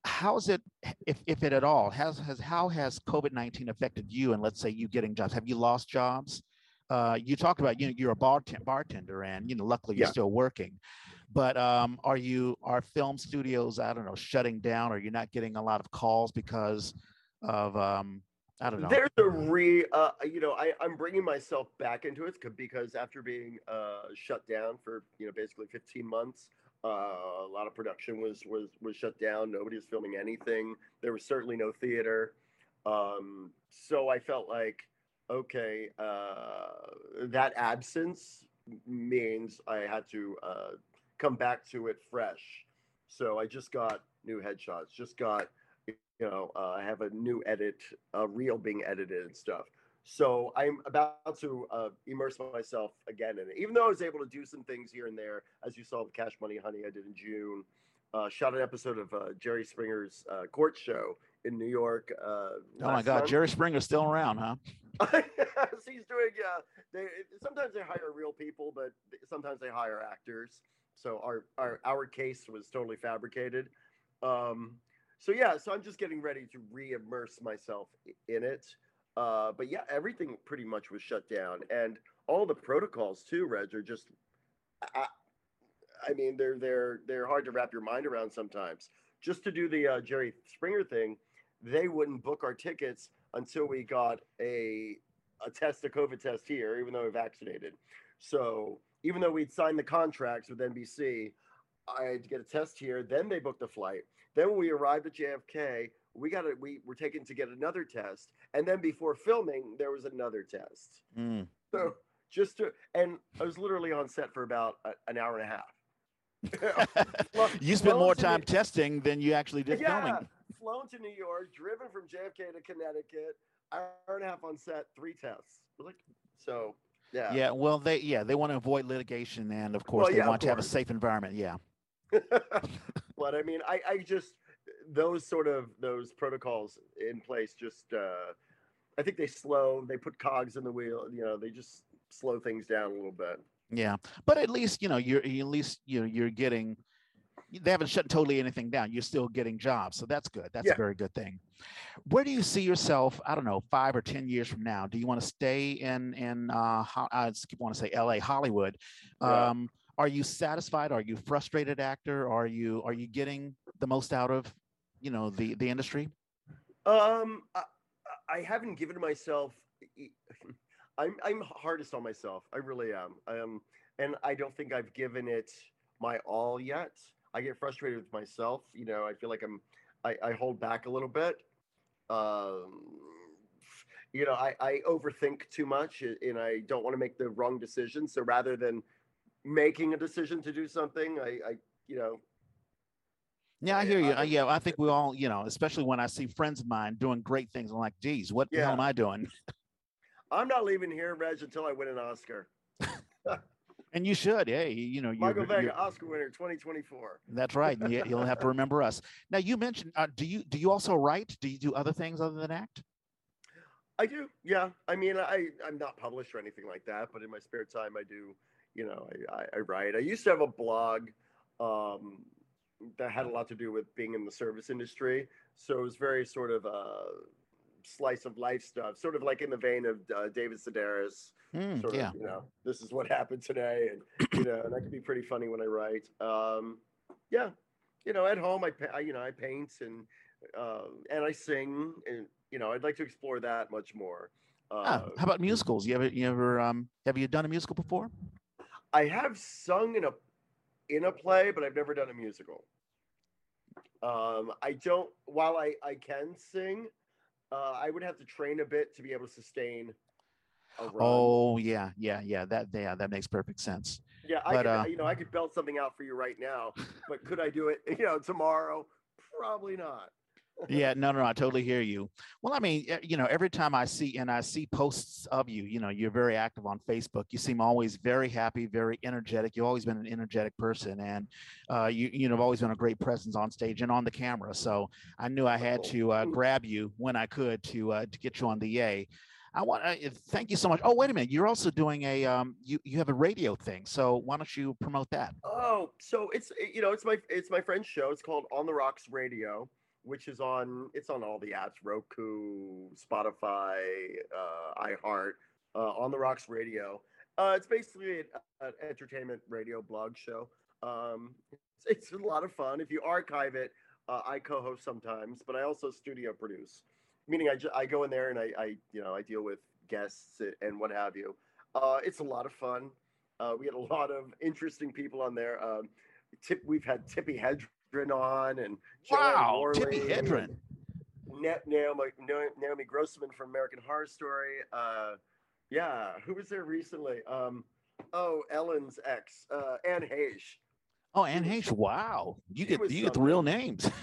How's it if, if it at all has has how has covid-19 affected you and let's say you getting jobs? Have you lost jobs? Uh, you talked about you know you're a bartender, bartender and you know luckily you're Yeah. still working but um, are you are film studios i don't know shutting down or you're not getting a lot of calls because of um, i don't know There's a re, uh, you know, I, I'm bringing myself back into it because after being uh, shut down for, you know, basically 15 months, uh, a lot of production was was was shut down. Nobody was filming anything. There was certainly no theater. Um, so I felt like, okay, uh, that absence means I had to uh, come back to it fresh. So I just got new headshots. Just got you know, uh, I have a new edit, a reel being edited and stuff. So I'm about to uh, immerse myself again in it. Even though I was able to do some things here and there, as you saw with Cash Money Honey, I did in June. Uh, shot an episode of uh, Jerry Springer's uh, court show in New York. Uh, oh my god month. jerry springer's still around huh yes, He's doing. Uh, they sometimes they hire real people, but sometimes they hire actors. So our our our case was totally fabricated. Um, so yeah, so I'm just getting ready to re-immerse myself in it. Uh, but yeah, everything pretty much was shut down, and all the protocols too, Reg, are just. I, I mean, they're they're they're hard to wrap your mind around sometimes. Just to do the uh, Jerry Springer thing, they wouldn't book our tickets until we got a a test, a COVID test here, even though we're vaccinated. So even though we'd signed the contracts with NBC, I had to get a test here. Then they booked a flight. Then when we arrived at JFK, we got it. We were taken to get another test, and then before filming, there was another test. Mm. So just to, and I was literally on set for about a, an hour and a half. You spent more time New- testing than you actually did yeah, filming. flown to New York, driven from JFK to Connecticut, hour and a half on set, three tests. Like so, yeah. Yeah, well, they yeah they want to avoid litigation, and of course Well, they yeah, want to have a safe environment. Yeah. but I mean, I, I just those sort of those protocols in place just uh I think they slow, they put cogs in the wheel, you know, they just slow things down a little bit. Yeah, but at least you know you're at least you know you're getting. They haven't shut totally anything down. You're still getting jobs, so that's good. That's Yeah. a very good thing. Where do you see yourself? I don't know, five or ten years from now. Do you want to stay in in uh, I just keep want to say L.A. Hollywood? Yeah. Um, are you satisfied? Are you frustrated actor? Are you are you getting the most out of you know the the industry? Um I, I haven't given myself I'm I'm hardest on myself. I really am. I am and I don't think I've given it my all yet. I get frustrated with myself. You know, I feel like I'm I, I hold back a little bit. Um you know, I, I overthink too much and I don't want to make the wrong decision. So rather than making a decision to do something, I, I you know, Yeah, I hear you. I- yeah, I think we all, you know, especially when I see friends of mine doing great things. I'm like, geez, what the hell am I doing? I'm not leaving here, Reg, until I win an Oscar. And you should. Hey, you know, you're, Michael you're- Vega, Oscar winner, 2024. that's right. and you, you'll have to remember us. Now, you mentioned, uh, do you do you also write? Do you do other things other than act? I do, yeah. I mean, I I'm not published or anything like that, but in my spare time, I do. You know, I, I, I write. I used to have a blog um, that had a lot to do with being in the service industry, so it was very sort of uh, slice of life stuff, sort of like in the vein of uh, David Sedaris. Hmm, sort yeah. of, you know, this is what happened today, and you know, and that can be pretty funny when I write. Um, yeah, you know, at home, I, I you know, I paint and uh, and I sing, and you know, I'd like to explore that much more. Uh, Ah, how about musicals? You ever you ever um have you done a musical before? I have sung in a in a play, but I've never done a musical. Um, I don't. While I I can sing, uh, I would have to train a bit to be able to sustain. Oh yeah, yeah, yeah. That yeah, that makes perfect sense. Yeah, I But, could, uh, you know, I could belt something out for you right now, but could I do it, you know, tomorrow? Probably not. Yeah no no no, i totally hear you well i mean eh, you know every time i see and i see posts of you you know you're very active on facebook you seem always very happy very energetic you've always been an energetic person and uh, you you know have always been a great presence on stage and on the camera so i knew i had to uh, grab you when i could to uh, to get you on the yay I want to thank you so much. Oh, wait a minute. You're also doing a um you you have a radio thing. So why don't you promote that? Oh, so it's you know, it's my it's my friend's show. It's called On the Rocks Radio, which is on it's on all the apps, Roku, Spotify, uh, iHeart, uh, On the Rocks Radio. Uh, it's basically an, an entertainment radio blog show. Um, it's, it's a lot of fun. If you archive it, uh, I co-host sometimes, but I also studio produce. Meaning, I, ju- I go in there and I, I you know I deal with guests and what have you. Uh, it's a lot of fun. Uh, we had a lot of interesting people on there. Um, Tip, we've had Tippi Hedren on and Jo Anne Wow, Tippi Worley, Hedren. Naomi, Naomi Grossman from American Horror Story. Uh, yeah, who was there recently? Um, oh, Ellen's ex, uh, Anne Heche. Oh, Anne Heche. Wow. You she get you get the real names.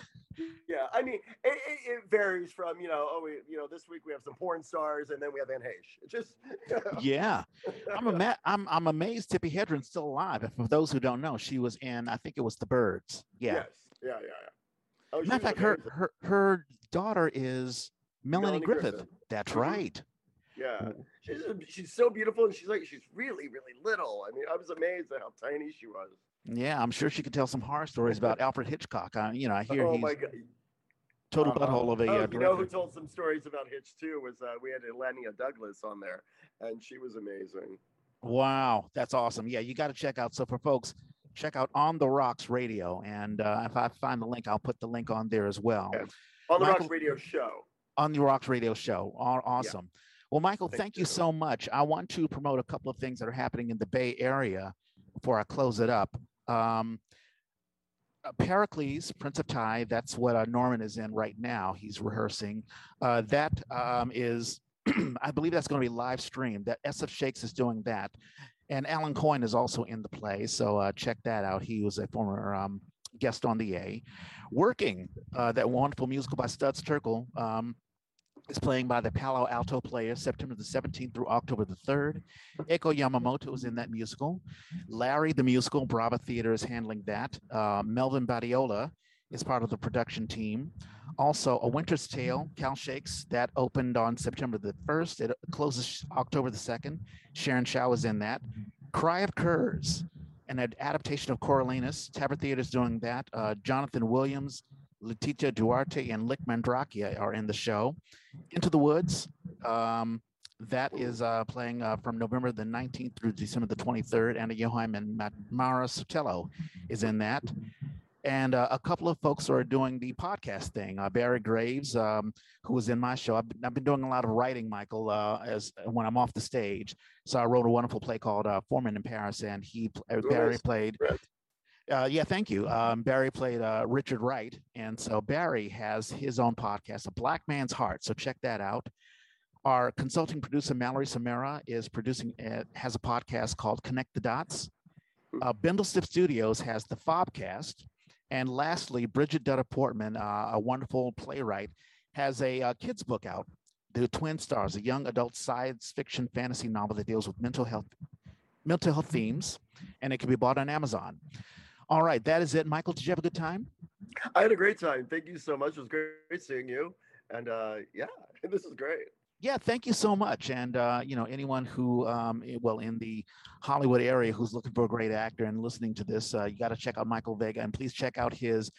Yeah, I mean, it, it, it varies from you know, oh, we, you know, this week we have some porn stars, and then we have Anne Heche. It just yeah. I'm ama- I'm I'm amazed Tippi Hedren's still alive. And for those who don't know, she was in I think it was The Birds. Yeah. Yes, yeah, yeah, yeah. Oh, Matter of fact, her her her daughter is Melanie, Melanie Griffith. That's Mhm. right. Yeah, she's she's so beautiful, and she's like she's really really little. I mean, I was amazed at how tiny she was. Yeah, I'm sure she could tell some horror stories about Alfred Hitchcock. I, you know, I hear oh he's total Uh, butthole of a oh, uh, you know who told some stories about Hitch too was uh, we had Illeana Douglas on there, and she was amazing. Wow, that's awesome. Yeah, you got to check out. So for folks, check out On the Rocks Radio, and uh, if I find the link, I'll put the link on there as well. Okay. On the Michael- Rocks Radio Show. On the Rocks Radio Show. Aw- Awesome. Well, Michael, Thank thank, you. so much. I want to promote a couple of things that are happening in the Bay Area before I close it up. Um, uh, Pericles, Prince of Tyre, that's what uh, Norman is in right now. He's rehearsing. Uh, that um, is, I believe that's going to be live streamed. That SF Shakes is doing that. And Alan Coyne is also in the play. So uh, check that out. He was a former um, guest on the A. Working, uh, that wonderful musical by Studs Terkel. Um, is playing by the Palo Alto Players September the 17th through October the 3rd. Eiko Yamamoto is in that musical. Larry, the musical, Brava Theater is handling that. Uh, Melvign Badiola is part of the production team. Also, A Winter's Tale, Cal Shakes, that opened on September the 1st. It closes October the 2nd. Sharon Shao is in that. Cry of Curs, an adaptation of Coriolanus. Tabor Theater is doing that. Uh, Jonathan Williams, Letitia Duarte, and Lick Mandrakia are in the show. Into the Woods, um, that is uh, playing uh, from November the 19th through December the 23rd. Anna Joheim and Mat- Mara Sotelo is in that. And uh, a couple of folks are doing the podcast thing. Uh, Barry Graves, um, who was in my show. I've been, I've been doing a lot of writing, Michael, uh, as when I'm off the stage. So I wrote a wonderful play called uh, Foreman in Paris, and he Barry played. Uh, yeah, thank you. Um, Barry played uh, Richard Wright, and so Barry has his own podcast, A Black Man's Heart. So check that out. Our consulting producer Mallory Samara is producing uh, has a podcast called Connect the Dots. Uh, Bindlestiff Studios has the Fobcast, and lastly, Bridgette Dutta Portman, uh, a wonderful playwright, has a uh, kids book out, The Twin Stars, a young adult science fiction fantasy novel that deals with mental health mental health themes, and it can be bought on Amazon. All right, that is it. Michael, did you have a good time? I had a great time. Thank you so much. It was great seeing you. And uh, yeah, this is great. Yeah, thank you so much. And uh, you know, anyone who, um, eh, well, in the Hollywood area who's looking for a great actor and listening to this, uh, you got to check out Michael Vega, and please check out his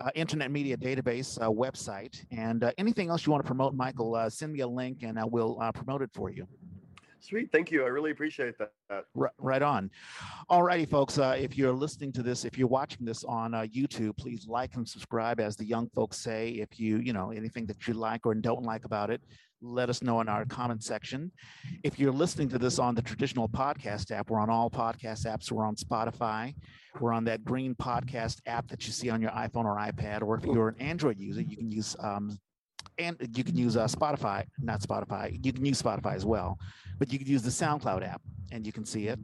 uh, Internet Media Database uh, website. And uh, anything else you want to promote, Michael, uh, send me a link, and I will uh, promote it for you. Sweet. Thank you. I really appreciate that. Right, right on. All righty, folks. Uh, if you're listening to this, if you're watching this on uh, YouTube, please like and subscribe, as the young folks say. If you, you know, anything that you like or don't like about it, let us know in our comment section. If you're listening to this on the traditional podcast app, we're on all podcast apps. We're on Spotify. We're on that green podcast app that you see on your iPhone or iPad. Or if you're an Android user, you can use um, and you can use uh, Spotify, not Spotify. You can use Spotify as well, but you can use the SoundCloud app and you can see it.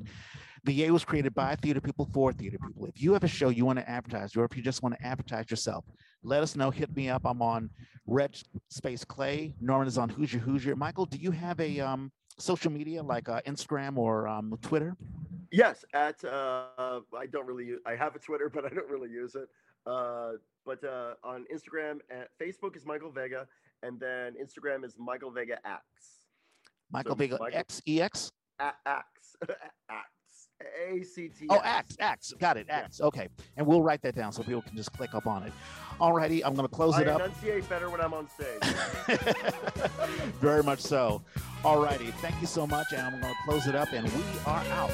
The was created by theater people for theater people. If you have a show you want to advertise, or if you just want to advertise yourself, let us know. Hit me up. I'm on Red Space Clay. Norman is on Hoosier Hoosier. Michael, do you have a um, social media like uh, Instagram or um, Twitter? Yes, at uh, I don't really use. I have a Twitter, but I don't really use it. Uh, but uh, on Instagram, and Facebook is Michael Vega, and then Instagram is Michael Vega Acts. Michael So Vega Michael- X E X. A- Acts. Acts. A C T. Oh, Axe, Axe. Got it, Yeah. Okay, and we'll write that down so people can just click up on it. All righty, I'm going to close I it up. I enunciate better when I'm on stage. Very much so. All righty. Thank you so much. And I'm going to close it up, and we are out.